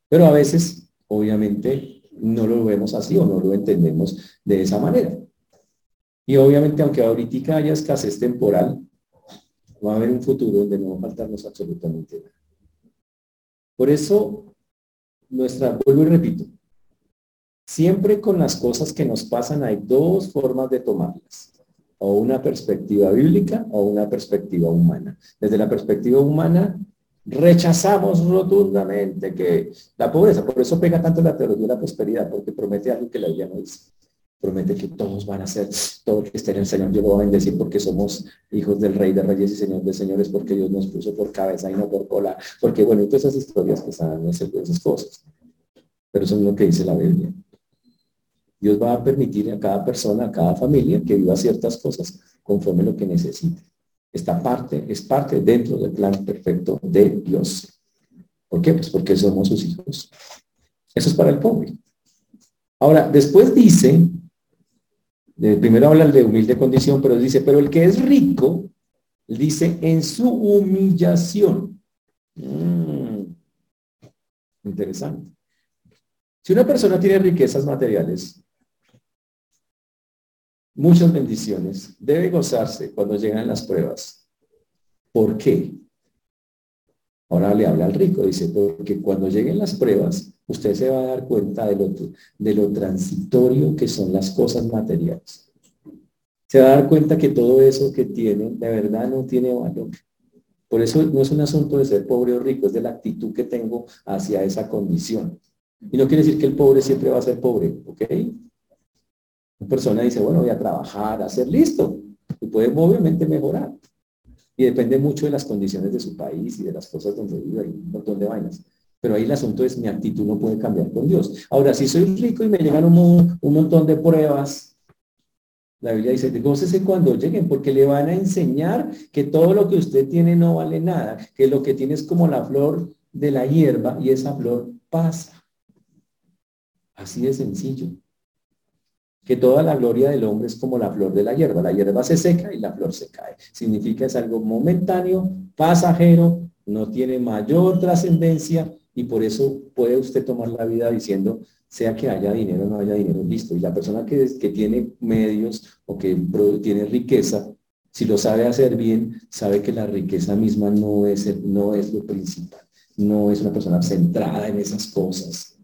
A: Pero a veces, obviamente, no lo vemos así o no lo entendemos de esa manera. Y obviamente, aunque ahorita haya escasez temporal, va a haber un futuro donde no va a faltarnos absolutamente nada. Por eso, nuestra, vuelvo y repito, siempre con las cosas que nos pasan hay dos formas de tomarlas, o una perspectiva bíblica o una perspectiva humana. Desde la perspectiva humana, rechazamos rotundamente que la pobreza, por eso pega tanto la teología de la prosperidad, porque promete algo que la Biblia no dice promete que todos van a ser, todo que esté en el Señor, yo lo voy a bendecir porque somos hijos del Rey de Reyes y Señor de Señores, porque Dios nos puso por cabeza y no por cola, porque bueno, todas esas historias que están en esas cosas. Pero eso es lo que dice la Biblia. Dios va a permitir a cada persona, a cada familia, que viva ciertas cosas conforme lo que necesite. Esta parte es parte dentro del plan perfecto de Dios. ¿Por qué? Pues porque somos sus hijos. Eso es para el pobre. Ahora, después dice primero habla de humilde condición, pero dice, pero el que es rico, dice, en su humillación. Mm, interesante. Si una persona tiene riquezas materiales, muchas bendiciones, debe gozarse cuando llegan las pruebas. ¿Por qué? Ahora le habla al rico, dice, porque cuando lleguen las pruebas, usted se va a dar cuenta de lo, de lo transitorio que son las cosas materiales. Se va a dar cuenta que todo eso que tiene, de verdad no tiene valor. Por eso no es un asunto de ser pobre o rico, es de la actitud que tengo hacia esa condición. Y no quiere decir que el pobre siempre va a ser pobre, ¿ok? Una persona dice, bueno, voy a trabajar, a ser listo. Y puede obviamente mejorar. Y depende mucho de las condiciones de su país y de las cosas donde vive, hay un montón de vainas. Pero ahí el asunto es, mi actitud no puede cambiar con Dios. Ahora, si soy rico y me llegan un, montón de pruebas, la Biblia dice, gócese cuando lleguen, porque le van a enseñar que todo lo que usted tiene no vale nada, que lo que tiene es como la flor de la hierba y esa flor pasa. Así de sencillo. Que toda la gloria del hombre es como la flor de la hierba. La hierba se seca y la flor se cae. Significa es algo momentáneo, pasajero, no tiene mayor trascendencia y por eso puede usted tomar la vida diciendo, sea que haya dinero o no haya dinero, listo. Y la persona que, que tiene medios o que tiene riqueza, si lo sabe hacer bien, sabe que la riqueza misma no es, no es lo principal, no es una persona centrada en esas cosas.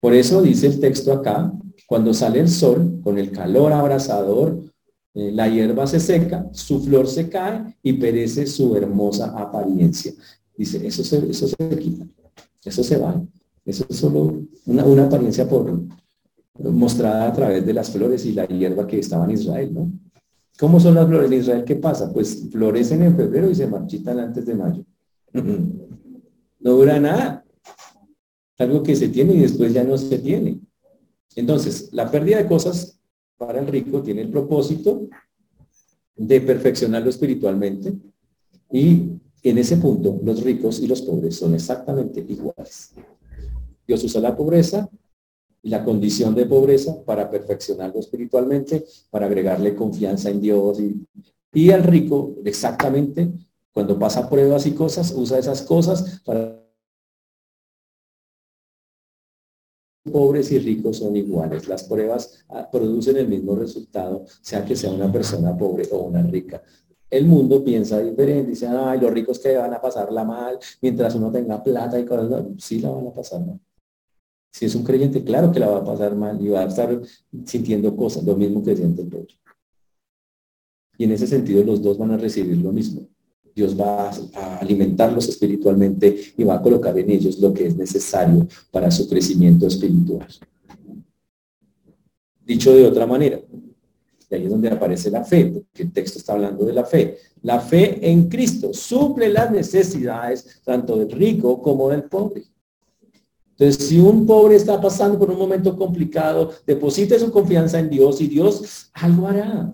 A: Por eso dice el texto acá, cuando sale el sol, con el calor abrasador, eh, la hierba se seca, su flor se cae y perece su hermosa apariencia. Dice, eso se, eso se quita, eso se va. Eso es solo una, apariencia por, mostrada a través de las flores y la hierba que estaba en Israel, ¿no? ¿Cómo son las flores en Israel? ¿Qué pasa? Pues florecen en febrero y se marchitan antes de mayo. No dura nada. algo que se tiene y después ya no se tiene. Entonces, la pérdida de cosas para el rico tiene el propósito de perfeccionarlo espiritualmente y en ese punto, los ricos y los pobres son exactamente iguales. Dios usa la pobreza y la condición de pobreza para perfeccionarlo espiritualmente, para agregarle confianza en Dios y, y al rico exactamente cuando pasa pruebas y cosas, usa esas cosas para pobres y ricos son iguales. Las pruebas ah, producen el mismo resultado, sea que sea una persona pobre o una rica el mundo piensa diferente, dice, ay, los ricos que van a pasarla mal mientras uno tenga plata y cosas, sí la van a pasar mal. Si es un creyente, claro que la va a pasar mal y va a estar sintiendo cosas, lo mismo que siente el otro. Y en ese sentido los dos van a recibir lo mismo. Dios va a alimentarlos espiritualmente y va a colocar en ellos lo que es necesario para su crecimiento espiritual. Dicho de otra manera, y ahí es donde aparece la fe, porque el texto está hablando de la fe. La fe en Cristo suple las necesidades tanto del rico como del pobre. Entonces, si un pobre está pasando por un momento complicado, deposite su confianza en Dios y Dios algo hará.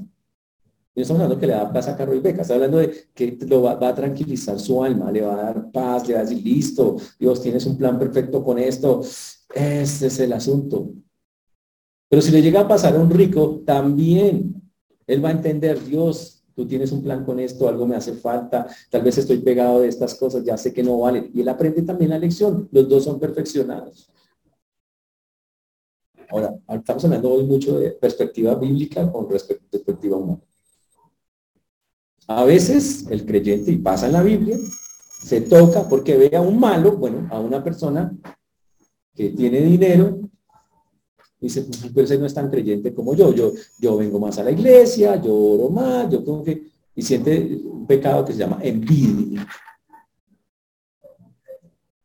A: No estamos hablando que le da paz a carro y beca, está hablando de que lo va, a tranquilizar su alma, le va a dar paz, le va a decir, listo, Dios, tienes un plan perfecto con esto. Ese es el asunto. Pero si le llega a pasar a un rico, también él va a entender, Dios, tú tienes un plan con esto, algo me hace falta, tal vez estoy pegado de estas cosas, ya sé que no vale. Y él aprende también la lección, los dos son perfeccionados. Ahora, estamos hablando hoy mucho de perspectiva bíblica con respecto a perspectiva humana. A veces el creyente, y pasa en la Biblia, se toca porque ve a un malo, bueno, a una persona que tiene dinero, y dice, pues, pero ese no es tan creyente como yo. Yo, yo vengo más a la iglesia, yo oro más, yo como que, y siente un pecado que se llama envidia.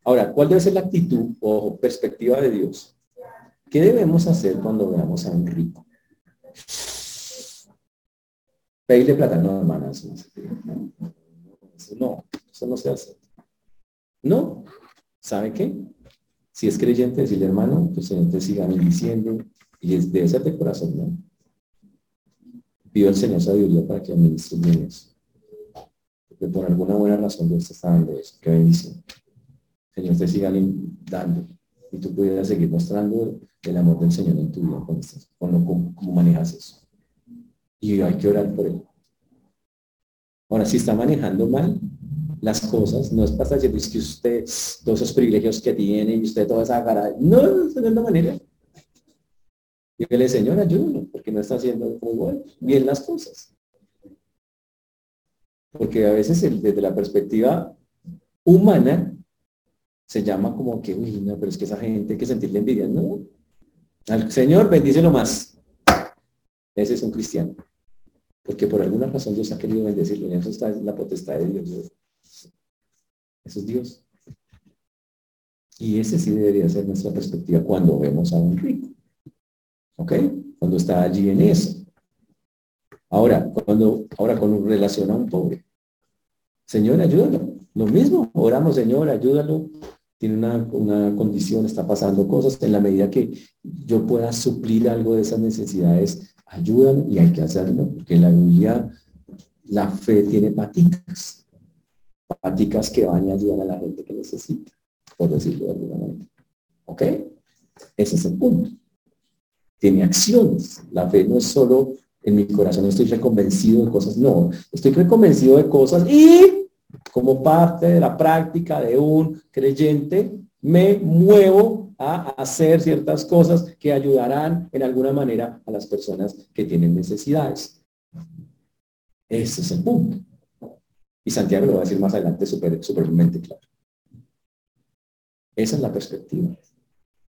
A: Ahora, ¿cuál debe ser la actitud o perspectiva de Dios? ¿Qué debemos hacer cuando veamos a un rico? Pedirle plata, no, hermana, eso no, eso no se hace. No, ¿sabe qué? Si es creyente, decirle, hermano, pues Señor te siga bendiciendo y es, debe ser de corazón, ¿no? Pido al Señor sabiduría para que administre bien eso. Porque por alguna buena razón Dios te está dando eso. Qué bendición. Señor te siga dando y tú pudieras seguir mostrando el amor del Señor en tu vida con, con cómo manejas eso y hay que orar por él. Ahora, si está manejando mal las cosas, no es para decir que usted, todos esos privilegios que tiene y usted toda esa cara, no, no es la manera. Dígale, Señor, ayúdame, porque no está haciendo bien las cosas. Porque a veces desde la perspectiva humana se llama como que, uy, no, pero es que esa gente hay que sentirle envidia. No. Al Señor bendícelo más. Ese es un cristiano. Porque por alguna razón Dios ha querido bendecirlo. Y eso está en la potestad de Dios. Eso es Dios. Y ese sí debería ser nuestra perspectiva cuando vemos a un rico. ¿Ok? Cuando está allí en eso. Ahora, cuando, ahora con relación a un pobre. Señor, ayúdalo. Lo mismo, oramos, Señor, ayúdalo. Tiene una, una condición, está pasando cosas. En la medida que yo pueda suplir algo de esas necesidades, ayudan y hay que hacerlo, porque la Biblia la fe tiene paticas, paticas que van y ayudan a la gente que necesita, por decirlo de alguna manera. ¿Ok? Ese es el punto. Tiene acciones. La fe no es solo en mi corazón estoy reconvencido de cosas, no, estoy reconvencido de cosas y como parte de la práctica de un creyente, me muevo a hacer ciertas cosas que ayudarán en alguna manera a las personas que tienen necesidades. Ese es el punto. Y Santiago lo va a decir más adelante supermente claro. Esa es la perspectiva.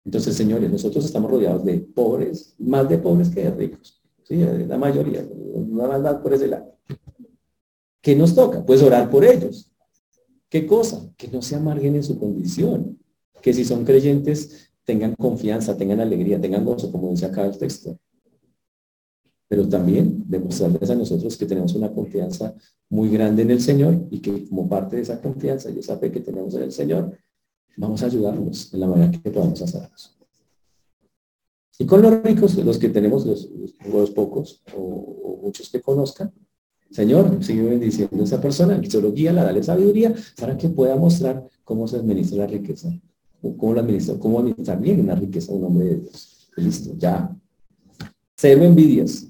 A: Entonces, señores, nosotros estamos rodeados de pobres, más de pobres que de ricos. Sí, la mayoría, no maldad por ese lado. ¿Qué nos toca? Pues orar por ellos. ¿Qué cosa? Que no se amarguen en su condición que si son creyentes tengan confianza, tengan alegría, tengan gozo, como dice acá el texto. Pero también demostrarles a nosotros que tenemos una confianza muy grande en el Señor y que como parte de esa confianza y esa fe que tenemos en el Señor, vamos a ayudarnos en la manera que podamos hacerlos. Y con los ricos, los que tenemos, los, pocos o, muchos que conozcan, Señor, sigue bendiciendo a esa persona, solo guía, la dale sabiduría para que pueda mostrar cómo se administra la riqueza ¿Cómo lo administra? ¿Cómo administrar bien una riqueza un hombre de Dios? Listo, ya. Cero envidias.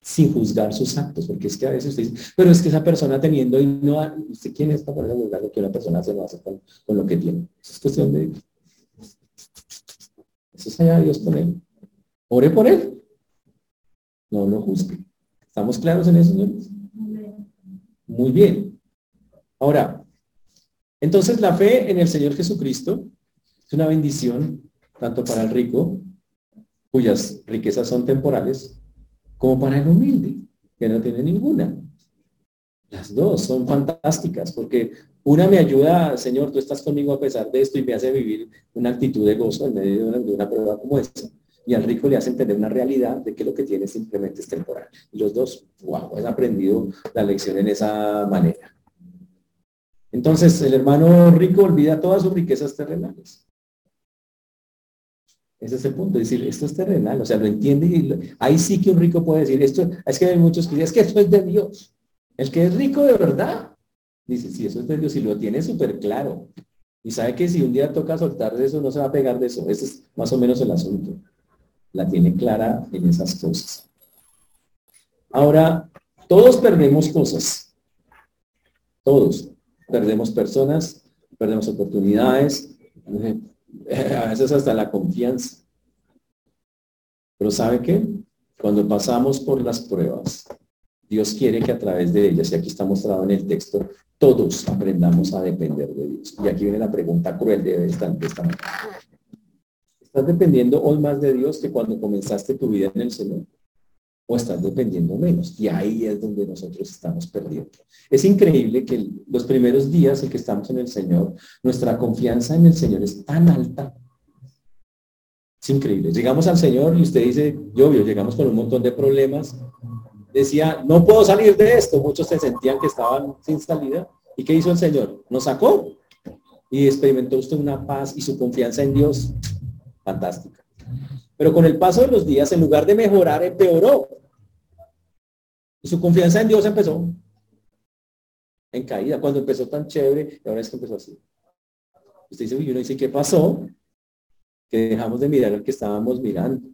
A: Sin juzgar sus actos, porque es que a veces usted dice, pero es que esa persona teniendo y no, ¿usted quién es para juzgar lo que una persona se lo hace con, lo que tiene? Eso es cuestión de Eso es allá Dios con él. Ore por él. No lo juzgue. ¿Estamos claros en eso, señores? Muy bien. Ahora, entonces la fe en el Señor Jesucristo es una bendición tanto para el rico, cuyas riquezas son temporales, como para el humilde, que no tiene ninguna. Las dos son fantásticas porque una me ayuda, Señor, tú estás conmigo a pesar de esto y me hace vivir una actitud de gozo en medio de una, prueba como esta. Y al rico le hace entender una realidad de que lo que tiene simplemente es temporal. Y los dos, wow, han aprendido la lección en esa manera. Entonces, el hermano rico olvida todas sus riquezas terrenales. Ese es el punto, decir, esto es terrenal, o sea, lo entiende y ahí sí que un rico puede decir, esto, es que hay muchos que dicen, es que esto es de Dios. El que es rico de verdad, dice, sí, eso es de Dios y lo tiene súper claro. Y sabe que si un día toca soltar de eso, no se va a pegar de eso. Ese es más o menos el asunto. La tiene clara en esas cosas. Ahora, todos perdemos cosas. Todos. Perdemos personas, perdemos oportunidades, a veces hasta la confianza. Pero ¿sabe qué? Cuando pasamos por las pruebas, Dios quiere que a través de ellas, y aquí está mostrado en el texto, todos aprendamos a depender de Dios. Y aquí viene la pregunta cruel de esta, de esta ¿Estás dependiendo hoy más de Dios que cuando comenzaste tu vida en el Señor? ¿O estás dependiendo menos? Y ahí es donde nosotros estamos perdiendo. Es increíble que los primeros días en que estamos en el Señor, nuestra confianza en el Señor es tan alta. Es increíble. Llegamos al Señor y usted dice, yo, llegamos con un montón de problemas, decía, no puedo salir de esto. Muchos se sentían que estaban sin salida. ¿Y qué hizo el Señor? Nos sacó. Y experimentó usted una paz y su confianza en Dios fantástica. Pero con el paso de los días, en lugar de mejorar, empeoró. Y su confianza en Dios empezó en caída. Cuando empezó tan chévere, y ahora es que empezó así. Usted dice, y uno dice, ¿qué pasó? Que dejamos de mirar al que estábamos mirando.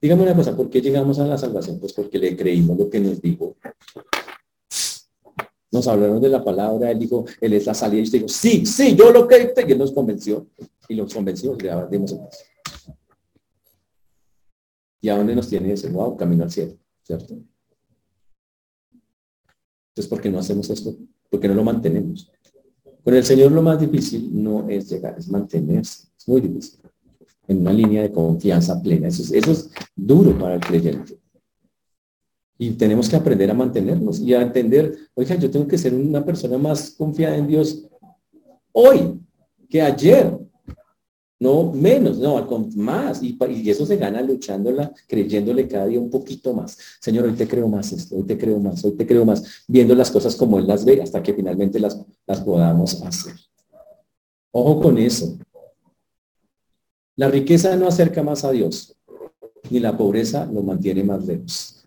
A: Dígame una cosa, ¿por qué llegamos a la salvación? Pues porque le creímos lo que nos dijo. Nos hablaron de la palabra, él dijo, él es la salida, y usted dijo, sí, sí, yo lo que y él nos convenció, y los convenció, le dimos el paso. ¿Y a dónde nos tiene ese wow? Camino al cielo, ¿cierto? Entonces, ¿por qué no hacemos esto? ¿Por qué no lo mantenemos? Con el Señor lo más difícil no es llegar, es mantenerse. Es muy difícil en una línea de confianza plena. Eso es, duro para el creyente. Y tenemos que aprender a mantenernos y a entender, oiga, yo tengo que ser una persona más confiada en Dios hoy que ayer. No menos, no, más. Y, y, eso se gana luchándola, creyéndole cada día un poquito más. Señor, hoy te creo más esto, hoy te creo más, hoy te creo más, viendo las cosas como Él las ve hasta que finalmente las, las podamos hacer. Ojo con eso. La riqueza no acerca más a Dios, ni la pobreza lo mantiene más lejos.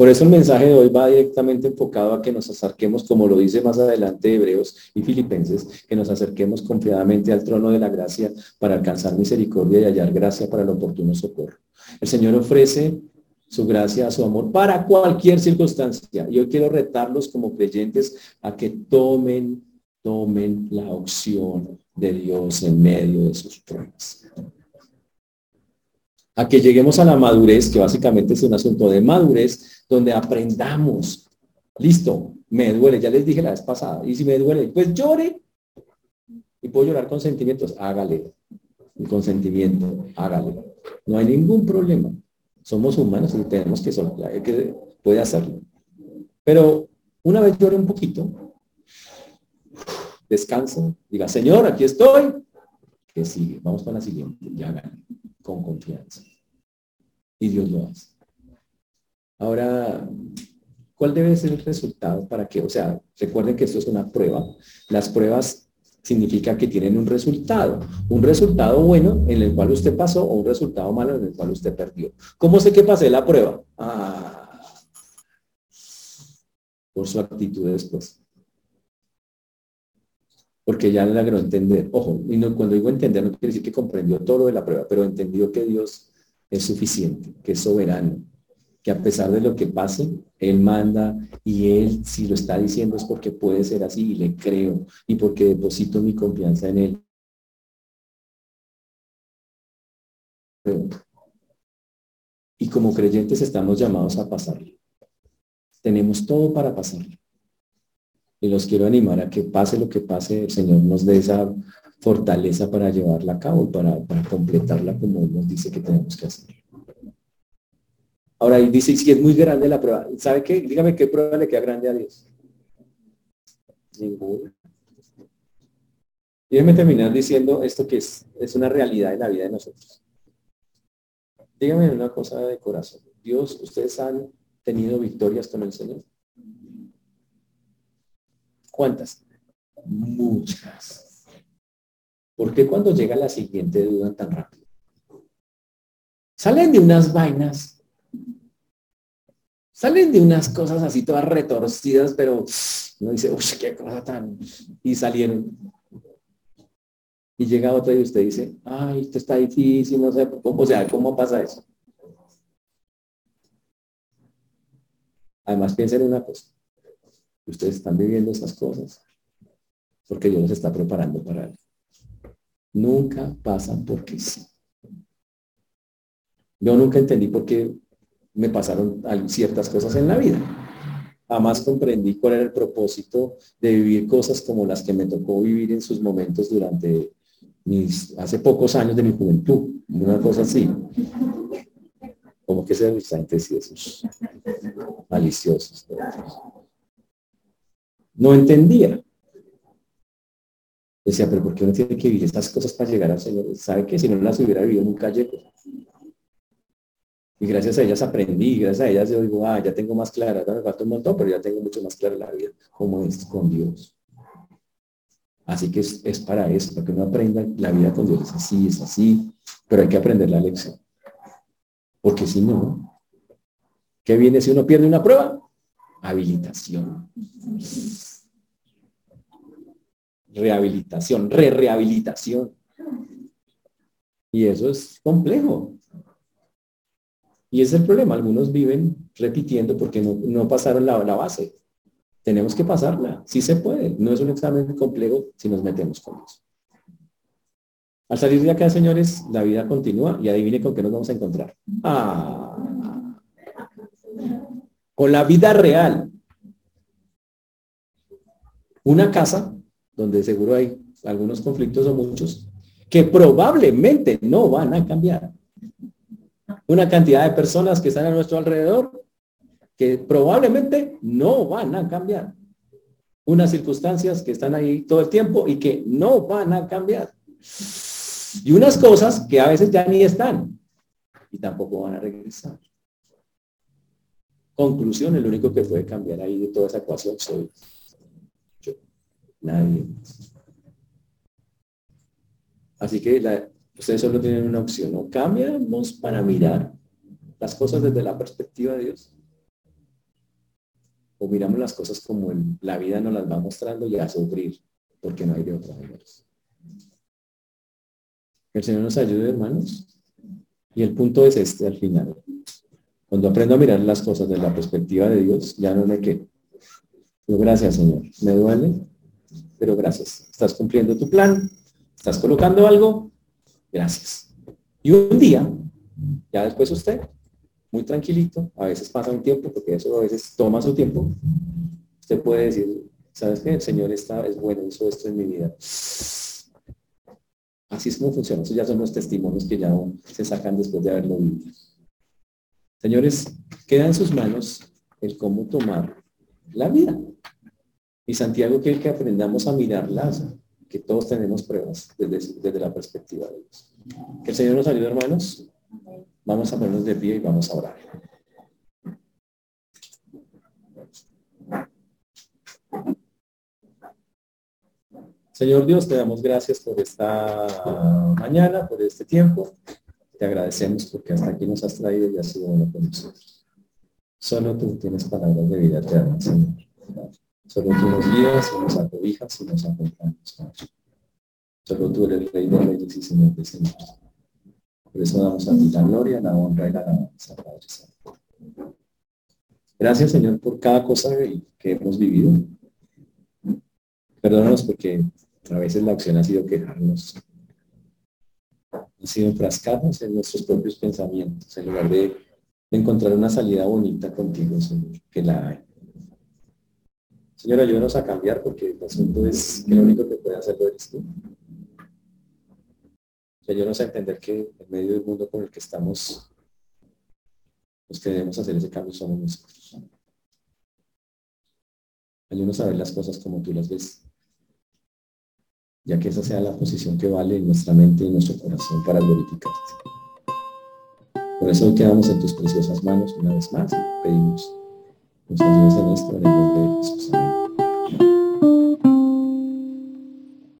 A: Por eso el mensaje de hoy va directamente enfocado a que nos acerquemos, como lo dice más adelante Hebreos y Filipenses, que nos acerquemos confiadamente al trono de la gracia para alcanzar misericordia y hallar gracia para el oportuno socorro. El Señor ofrece su gracia, su amor para cualquier circunstancia. Yo quiero retarlos como creyentes a que tomen, tomen la opción de Dios en medio de sus pruebas. A que lleguemos a la madurez, que básicamente es un asunto de madurez, donde aprendamos. Listo, me duele, ya les dije la vez pasada, y si me duele, pues llore. Y puedo llorar con sentimientos, hágale. Y con sentimiento, hágale. No hay ningún problema. Somos humanos y tenemos que, que puede hacerlo. Pero una vez llore un poquito, descanso, diga, Señor, aquí estoy. Que sigue? Vamos con la siguiente, ya con confianza. Y Dios lo hace. Ahora, ¿cuál debe ser el resultado para que, o sea, recuerden que esto es una prueba. Las pruebas significa que tienen un resultado. Un resultado bueno en el cual usted pasó o un resultado malo en el cual usted perdió. ¿Cómo sé que pasé la prueba? Ah, por su actitud después porque ya logró entender. Ojo, y no, cuando digo entender no quiere decir que comprendió todo lo de la prueba, pero entendió que Dios es suficiente, que es soberano, que a pesar de lo que pase, Él manda y Él si lo está diciendo es porque puede ser así y le creo y porque deposito mi confianza en Él. Y como creyentes estamos llamados a pasarlo. Tenemos todo para pasarlo. Y los quiero animar a que pase lo que pase, el Señor nos dé esa fortaleza para llevarla a cabo, para, para completarla como nos dice que tenemos que hacer. Ahora dice, si es muy grande la prueba, ¿sabe qué? Dígame qué prueba le queda grande a Dios. Ninguna. Déjeme terminar diciendo esto que es, es una realidad en la vida de nosotros. Dígame una cosa de corazón. Dios, ustedes han tenido victorias con el Señor. ¿Cuántas? Muchas. ¿Por qué cuando llega la siguiente dudan tan rápido? Salen de unas vainas, salen de unas cosas así todas retorcidas, pero no dice, uy, qué cosa tan... Y salieron. Y llega otra y usted dice, ay, esto está difícil, no sé, ¿cómo, o sea, ¿cómo pasa eso? Además, piensen en una cosa. Ustedes están viviendo esas cosas porque Dios los está preparando para él. Nunca pasan porque sí. Yo nunca entendí por qué me pasaron ciertas cosas en la vida. Jamás comprendí cuál era el propósito de vivir cosas como las que me tocó vivir en sus momentos durante mis, hace pocos años de mi juventud. Una cosa así. Como que se y esos maliciosos. No entendía. Decía, pero ¿por qué uno tiene que vivir estas cosas para llegar al Señor? ¿Sabe que si no las hubiera vivido nunca llego? Y gracias a ellas aprendí, gracias a ellas yo digo, ah, ya tengo más clara, me falta un montón, pero ya tengo mucho más clara la vida, como es con Dios. Así que es, es, para eso, para que uno aprenda la vida con Dios. Es así, es así, pero hay que aprender la lección. Porque si no, ¿qué viene si uno pierde una prueba? Habilitación rehabilitación, re-rehabilitación. Y eso es complejo. Y es el problema. Algunos viven repitiendo porque no, pasaron la, la, base. Tenemos que pasarla. Sí se puede. No es un examen complejo si nos metemos con eso. Al salir de acá, señores, la vida continúa y adivine con qué nos vamos a encontrar. Ah, con la vida real. Una casa donde seguro hay algunos conflictos o muchos, que probablemente no van a cambiar. Una cantidad de personas que están a nuestro alrededor que probablemente no van a cambiar. Unas circunstancias que están ahí todo el tiempo y que no van a cambiar. Y unas cosas que a veces ya ni están y tampoco van a regresar. Conclusión, el único que puede cambiar ahí de toda esa ecuación soy Nadie. Así que ustedes solo tienen una opción. O cambiamos para mirar las cosas desde la perspectiva de Dios. O miramos las cosas como la vida nos las va mostrando y a sufrir, porque no hay de otra manera. El Señor nos ayude, hermanos. Y el punto es este al final. Cuando aprendo a mirar las cosas desde la perspectiva de Dios, ya no me quedo. gracias, Señor. Me duele, pero gracias. Estás cumpliendo tu plan, estás colocando algo, gracias. Y un día, ya después usted, muy tranquilito, a veces pasa un tiempo, porque eso a veces toma su tiempo, usted puede decir, ¿sabes qué? El Señor está, es bueno, hizo esto en mi vida. Así es como funciona. Eso ya son los testimonios que ya se sacan después de haberlo vivido. Señores, queda en sus manos el cómo tomar la vida. Y Santiago quiere que aprendamos a mirarlas, que todos tenemos pruebas desde, la perspectiva de Dios. Que el Señor nos ayude, hermanos. Vamos a ponernos de pie y vamos a orar. Señor Dios, te damos gracias por esta mañana, por este tiempo. Te agradecemos porque hasta aquí nos has traído y has sido uno con nosotros. Solo tú tienes palabras de vida eterna, Señor. Solo tú nos guías y nos acobijas y nos acompañas, Solo tú eres Rey de Reyes y Señor de Señores. Por eso damos a ti la gloria, la honra y la alabanza, Padre Santo. Gracias, Señor, por cada cosa que hemos vivido. Perdónanos porque a veces la opción ha sido quejarnos. Ha sido enfrascarnos en nuestros propios pensamientos en lugar de encontrar una salida bonita contigo, Señor, que la hay. Señor, ayúdanos a cambiar porque el asunto es que lo único que puede hacerlo eres tú. Ayúdanos a entender que en medio del mundo con el que estamos Los que debemos hacer ese cambio somos nosotros. Ayúdanos a ver las cosas como tú las ves, ya que esa sea la posición que vale en nuestra mente y nuestro corazón para glorificarte. Por eso hoy quedamos en tus preciosas manos una vez más y pedimos 我上次也是在那个地方的。